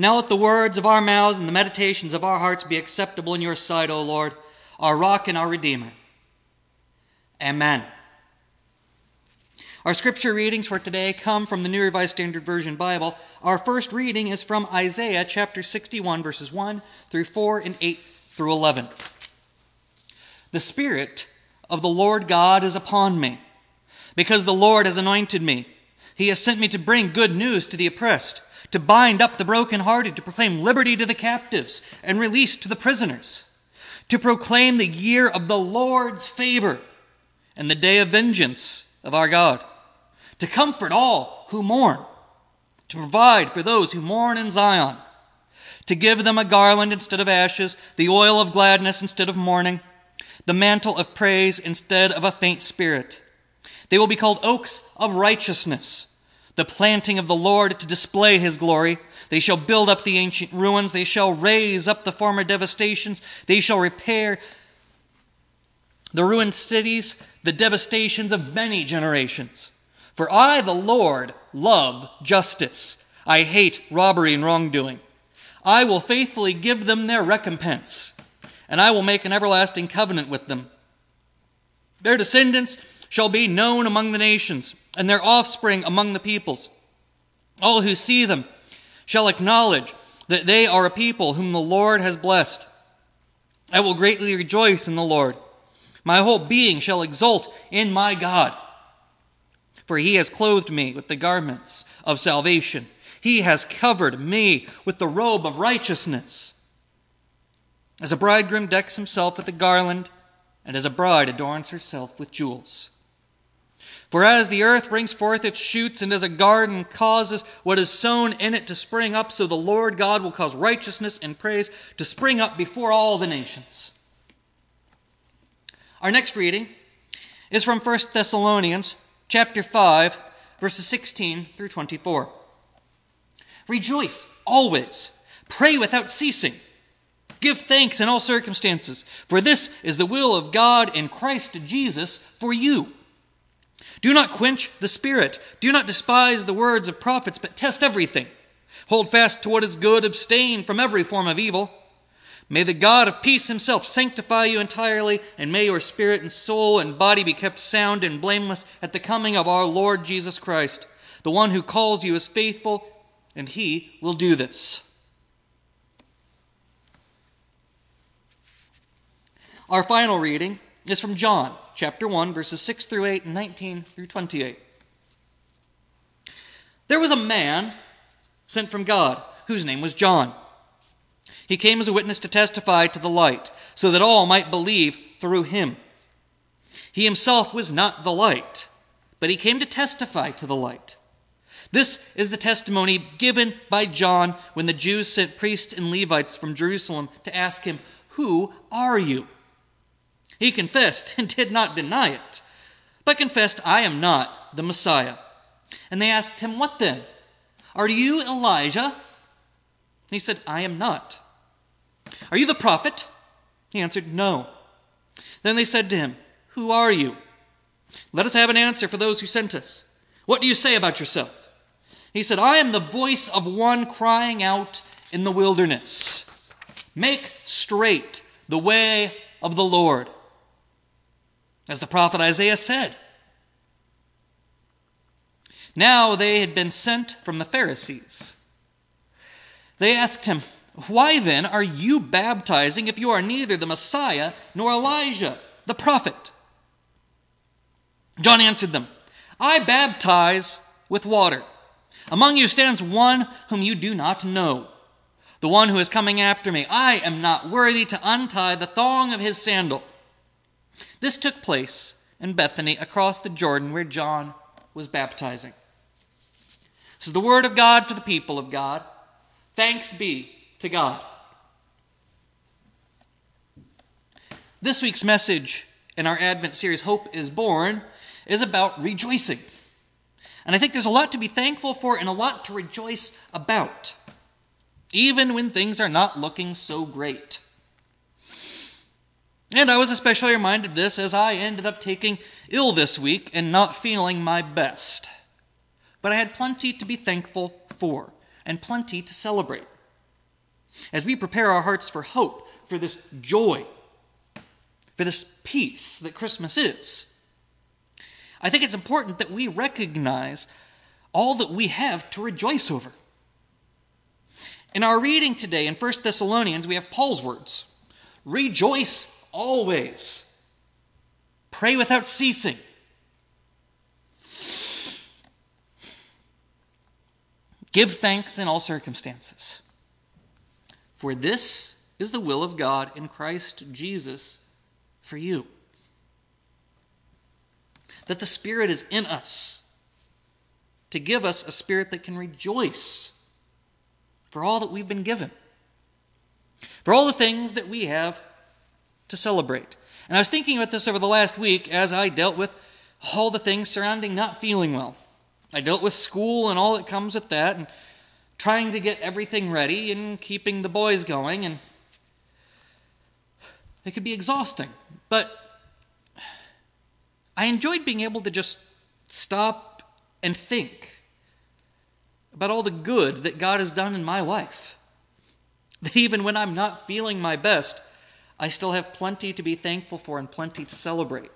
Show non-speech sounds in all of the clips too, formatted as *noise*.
Now let the words of our mouths and the meditations of our hearts be acceptable in your sight, O Lord, our rock and our redeemer. Amen. Our scripture readings for today come from the New Revised Standard Version Bible. Our first reading is from Isaiah chapter 61, verses 1 through 4 and 8 through 11. The Spirit of the Lord God is upon me, because the Lord has anointed me. He has sent me to bring good news to the oppressed to bind up the brokenhearted, to proclaim liberty to the captives and release to the prisoners, to proclaim the year of the Lord's favor and the day of vengeance of our God, to comfort all who mourn, to provide for those who mourn in Zion, to give them a garland instead of ashes, the oil of gladness instead of mourning, the mantle of praise instead of a faint spirit. They will be called oaks of righteousness the planting of the Lord to display his glory. They shall build up the ancient ruins. They shall raise up the former devastations. They shall repair the ruined cities, the devastations of many generations. For I, the Lord, love justice. I hate robbery and wrongdoing. I will faithfully give them their recompense, and I will make an everlasting covenant with them. Their descendants shall be known among the nations and their offspring among the peoples. All who see them shall acknowledge that they are a people whom the Lord has blessed. I will greatly rejoice in the Lord. My whole being shall exult in my God. For he has clothed me with the garments of salvation. He has covered me with the robe of righteousness. As a bridegroom decks himself with a garland, and as a bride adorns herself with jewels. For as the earth brings forth its shoots, and as a garden causes what is sown in it to spring up, so the Lord God will cause righteousness and praise to spring up before all the nations. Our next reading is from 1 Thessalonians chapter 5, verses 16 through 24. Rejoice always, pray without ceasing. Give thanks in all circumstances, for this is the will of God in Christ Jesus for you do not quench the Spirit. Do not despise the words of prophets, but test everything. Hold fast to what is good. Abstain from every form of evil. May the God of peace himself sanctify you entirely, and may your spirit and soul and body be kept sound and blameless at the coming of our Lord Jesus Christ. The one who calls you is faithful, and he will do this. Our final reading is from John chapter 1, verses 6 through 8 and 19 through 28. There was a man sent from God whose name was John. He came as a witness to testify to the light, so that all might believe through him. He himself was not the light, but he came to testify to the light. This is the testimony given by John when the Jews sent priests and Levites from Jerusalem to ask him, Who are you? He confessed *laughs* and did not deny it, but confessed, I am not the Messiah. And they asked him, What then? Are you Elijah? He said, I am not. Are you the prophet? He answered, No. Then they said to him, Who are you? Let us have an answer for those who sent us. What do you say about yourself? He said, I am the voice of one crying out in the wilderness. Make straight the way of the Lord as the prophet Isaiah said. Now they had been sent from the Pharisees. They asked him, Why then are you baptizing if you are neither the Messiah nor Elijah, the prophet? John answered them, I baptize with water. Among you stands one whom you do not know, the one who is coming after me. I am not worthy to untie the thong of his sandal. This took place in Bethany across the Jordan where John was baptizing. This is the word of God for the people of God. Thanks be to God. This week's message in our Advent series, Hope is Born, is about rejoicing. And I think there's a lot to be thankful for and a lot to rejoice about, even when things are not looking so great. And I was especially reminded of this as I ended up taking ill this week and not feeling my best. But I had plenty to be thankful for and plenty to celebrate. as we prepare our hearts for hope, for this joy, for this peace that Christmas is, I think it's important that we recognize all that we have to rejoice over. In our reading today in 1 Thessalonians, we have Paul's words Rejoice always, pray without ceasing. Give thanks in all circumstances. For this is the will of God in Christ Jesus for you. That the Spirit is in us to give us a spirit that can rejoice for all that we've been given, for all the things that we have to celebrate. And I was thinking about this over the last week as I dealt with all the things surrounding not feeling well. I dealt with school and all that comes with that, and trying to get everything ready and keeping the boys going, and it could be exhausting. But I enjoyed being able to just stop and think about all the good that God has done in my life. *laughs* That even when I'm not feeling my best, I still have plenty to be thankful for and plenty to celebrate.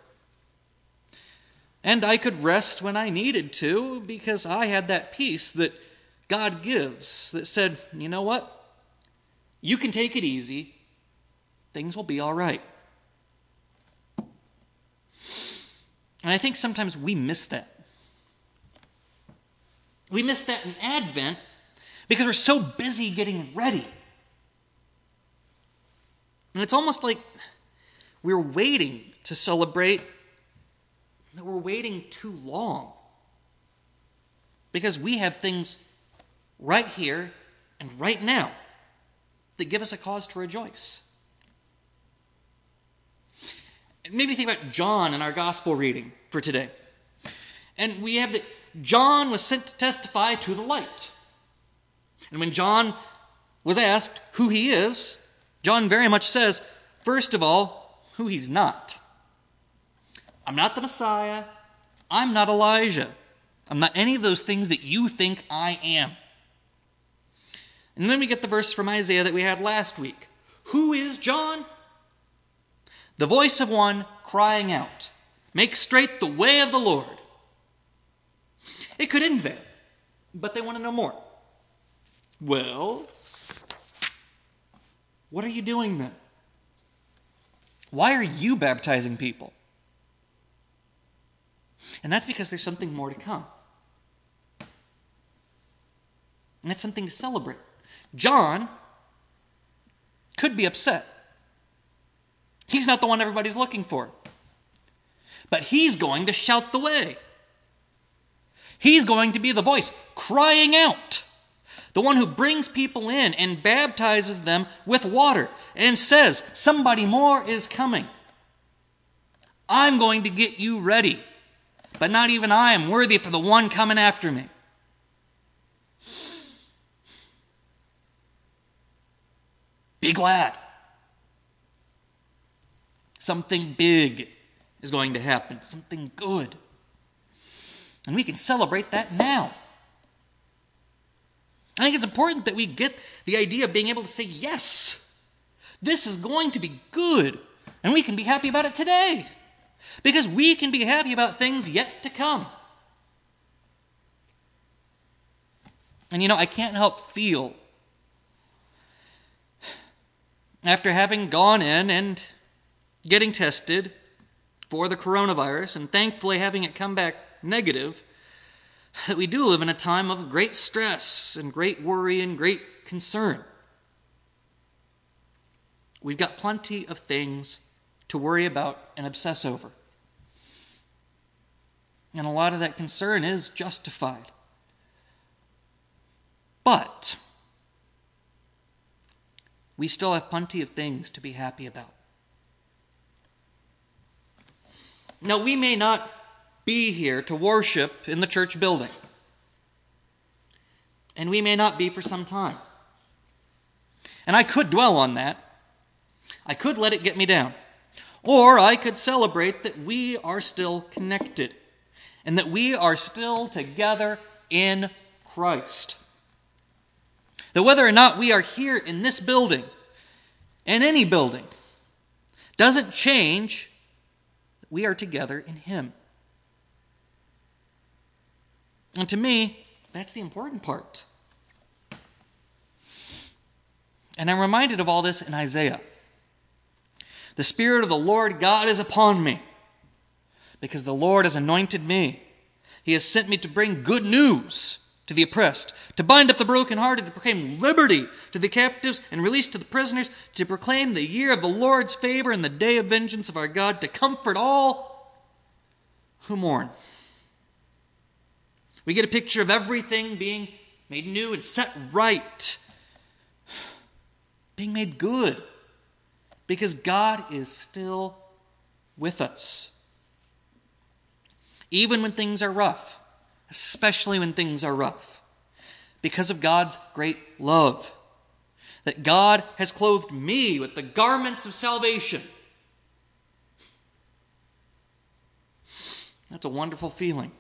And I could rest when I needed to because I had that peace that God gives that said, you know what? You can take it easy, things will be all right. And I think sometimes we miss that. We miss that in Advent because we're so busy getting ready. And it's almost like we're waiting to celebrate that we're waiting too long. Because we have things right here and right now that give us a cause to rejoice. Maybe think about John in our gospel reading for today. And we have that John was sent to testify to the light. And when John was asked who he is, John very much says, first of all, who he's not. I'm not the Messiah. I'm not Elijah. I'm not any of those things that you think I am. And then we get the verse from Isaiah that we had last week. Who is John? The voice of one crying out, Make straight the way of the Lord. It could end there, but they want to know more. Well, what are you doing then? Why are you baptizing people? And that's because there's something more to come. And it's something to celebrate. John could be upset. He's not the one everybody's looking for. But he's going to shout the way. He's going to be the voice crying out. The one who brings people in and baptizes them with water and says, Somebody more is coming. I'm going to get you ready but not even I am worthy for the one coming after me. Be glad. Something big is going to happen, something good. And we can celebrate that now. I think it's important that we get the idea of being able to say, yes, this is going to be good, and we can be happy about it today because we can be happy about things yet to come. And you know, I can't help feel, after having gone in and getting tested for the coronavirus, and thankfully having it come back negative, that *laughs* we do live in a time of great stress and great worry and great concern. We've got plenty of things to worry about and obsess over. And a lot of that concern is justified. But we still have plenty of things to be happy about. Now, we may not be here to worship in the church building, and we may not be for some time. And I could dwell on that. I could let it get me down. Or I could celebrate that we are still connected and that we are still together in Christ. That whether or not we are here in this building, in any building, doesn't change that we are together in Him. And to me, that's the important part. And I'm reminded of all this in Isaiah. The Spirit of the Lord God is upon me, because the Lord has anointed me. He has sent me to bring good news to the oppressed, to bind up the brokenhearted, to proclaim liberty to the captives and release to the prisoners, to proclaim the year of the Lord's favor and the day of vengeance of our God, to comfort all who mourn. We get a picture of everything being made new and set right, being made good, because God is still with us. Even when things are rough, especially when things are rough, because of God's great love. That God has clothed me with the garments of salvation. That's a wonderful feeling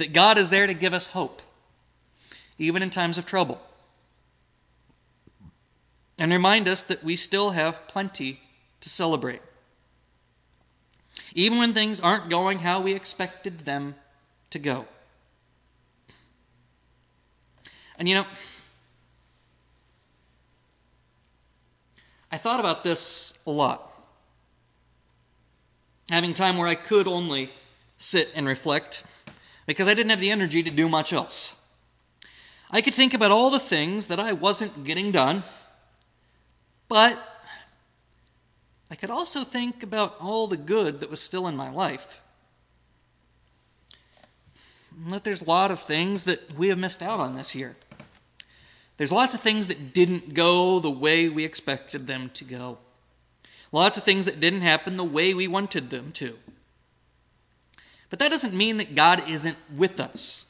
that God is there to give us hope, even in times of trouble, and remind us that we still have plenty to celebrate. Even when things aren't going how we expected them to go. And you know, I thought about this a lot. Having time where I could only sit and reflect because I didn't have the energy to do much else. I could think about all the things that I wasn't getting done, but I could also think about all the good that was still in my life. that there's a lot of things that we have missed out on this year. There's lots of things that didn't go the way we expected them to go. Lots of things that didn't happen the way we wanted them to. But that doesn't mean that God isn't with us.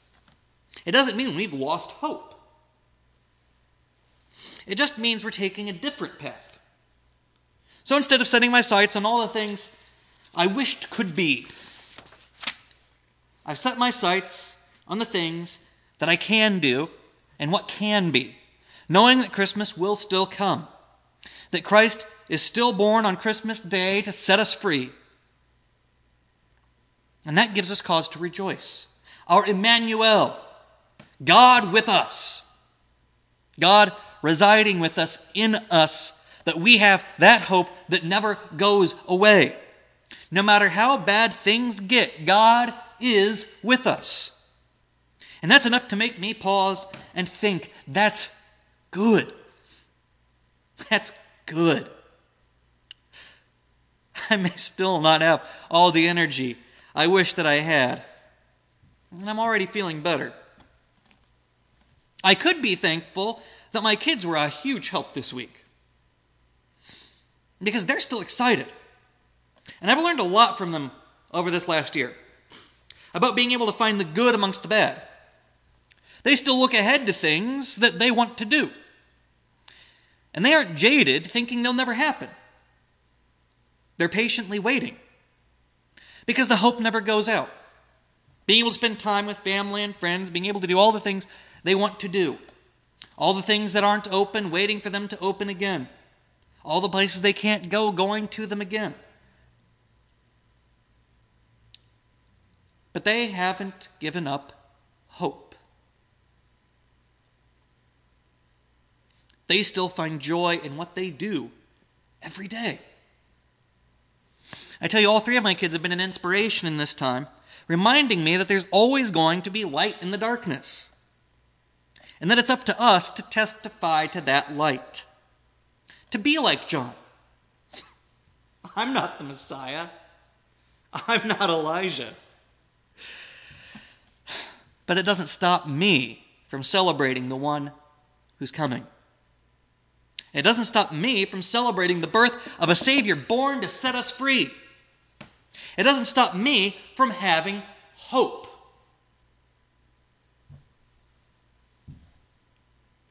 It doesn't mean we've lost hope. It just means we're taking a different path. So instead of setting my sights on all the things I wished could be, I've set my sights on the things that I can do and what can be, knowing that Christmas will still come, that Christ is still born on Christmas Day to set us free and that gives us cause to rejoice. Our Emmanuel, God with us, God residing with us, in us, that we have that hope that never goes away. No matter how bad things get, God is with us. And that's enough to make me pause and think that's good. That's good. *laughs* I may still not have all the energy I wish that I had. And I'm already feeling better. I could be thankful that my kids were a huge help this week because they're still excited. And I've learned a lot from them over this last year about being able to find the good amongst the bad. They still look ahead to things that they want to do. And they aren't jaded thinking they'll never happen. They're patiently waiting because the hope never goes out. Being able to spend time with family and friends, being able to do all the things they want to do, all the things that aren't open, waiting for them to open again, all the places they can't go, going to them again. But they haven't given up hope. They still find joy in what they do every day. I tell you, all three of my kids have been an inspiration in this time, reminding me that there's always going to be light in the darkness, and that it's up to us to testify to that light, to be like John. *laughs* I'm not the Messiah, I'm not Elijah. But it doesn't stop me from celebrating the one who's coming. It doesn't stop me from celebrating the birth of a Savior born to set us free. It doesn't stop me from having hope.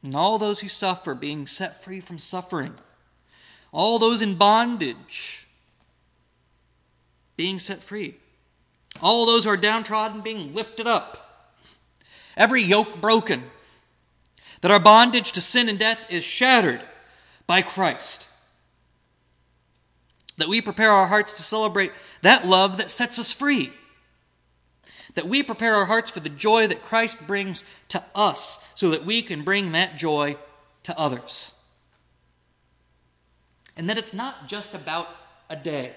And all those who suffer being set free from suffering, all those in bondage being set free, all those who are downtrodden being lifted up, every yoke broken, that our bondage to sin and death is shattered by Christ, that we prepare our hearts to celebrate that love that sets us free, that we prepare our hearts for the joy that Christ brings to us so that we can bring that joy to others. And that it's not just about a day.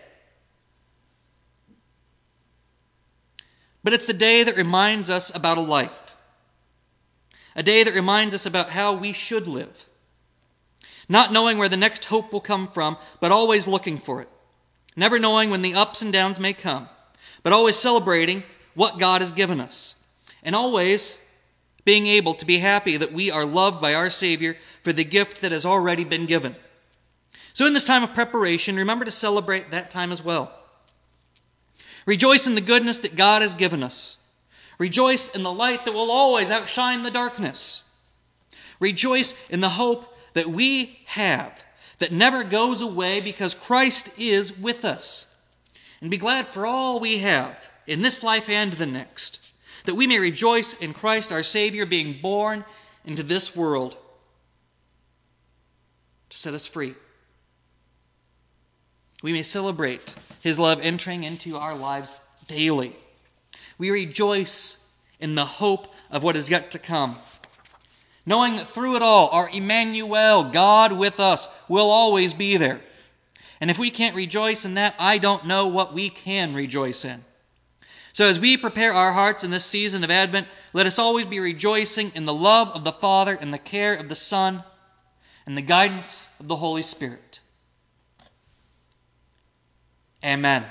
But it's the day that reminds us about a life. A day that reminds us about how we should live. Not knowing where the next hope will come from, but always looking for it. Never knowing when the ups and downs may come, but always celebrating what God has given us. And always being able to be happy that we are loved by our Savior for the gift that has already been given. So, in this time of preparation, remember to celebrate that time as well. Rejoice in the goodness that God has given us. Rejoice in the light that will always outshine the darkness. Rejoice in the hope that we have that never goes away because Christ is with us. And be glad for all we have in this life and the next, that we may rejoice in Christ our Savior being born into this world to set us free. We may celebrate his love entering into our lives daily. We rejoice in the hope of what is yet to come, knowing that through it all, our Emmanuel, God with us, will always be there. And if we can't rejoice in that, I don't know what we can rejoice in. So, as we prepare our hearts in this season of Advent, let us always be rejoicing in the love of the Father and the care of the Son and the guidance of the Holy Spirit. Amen.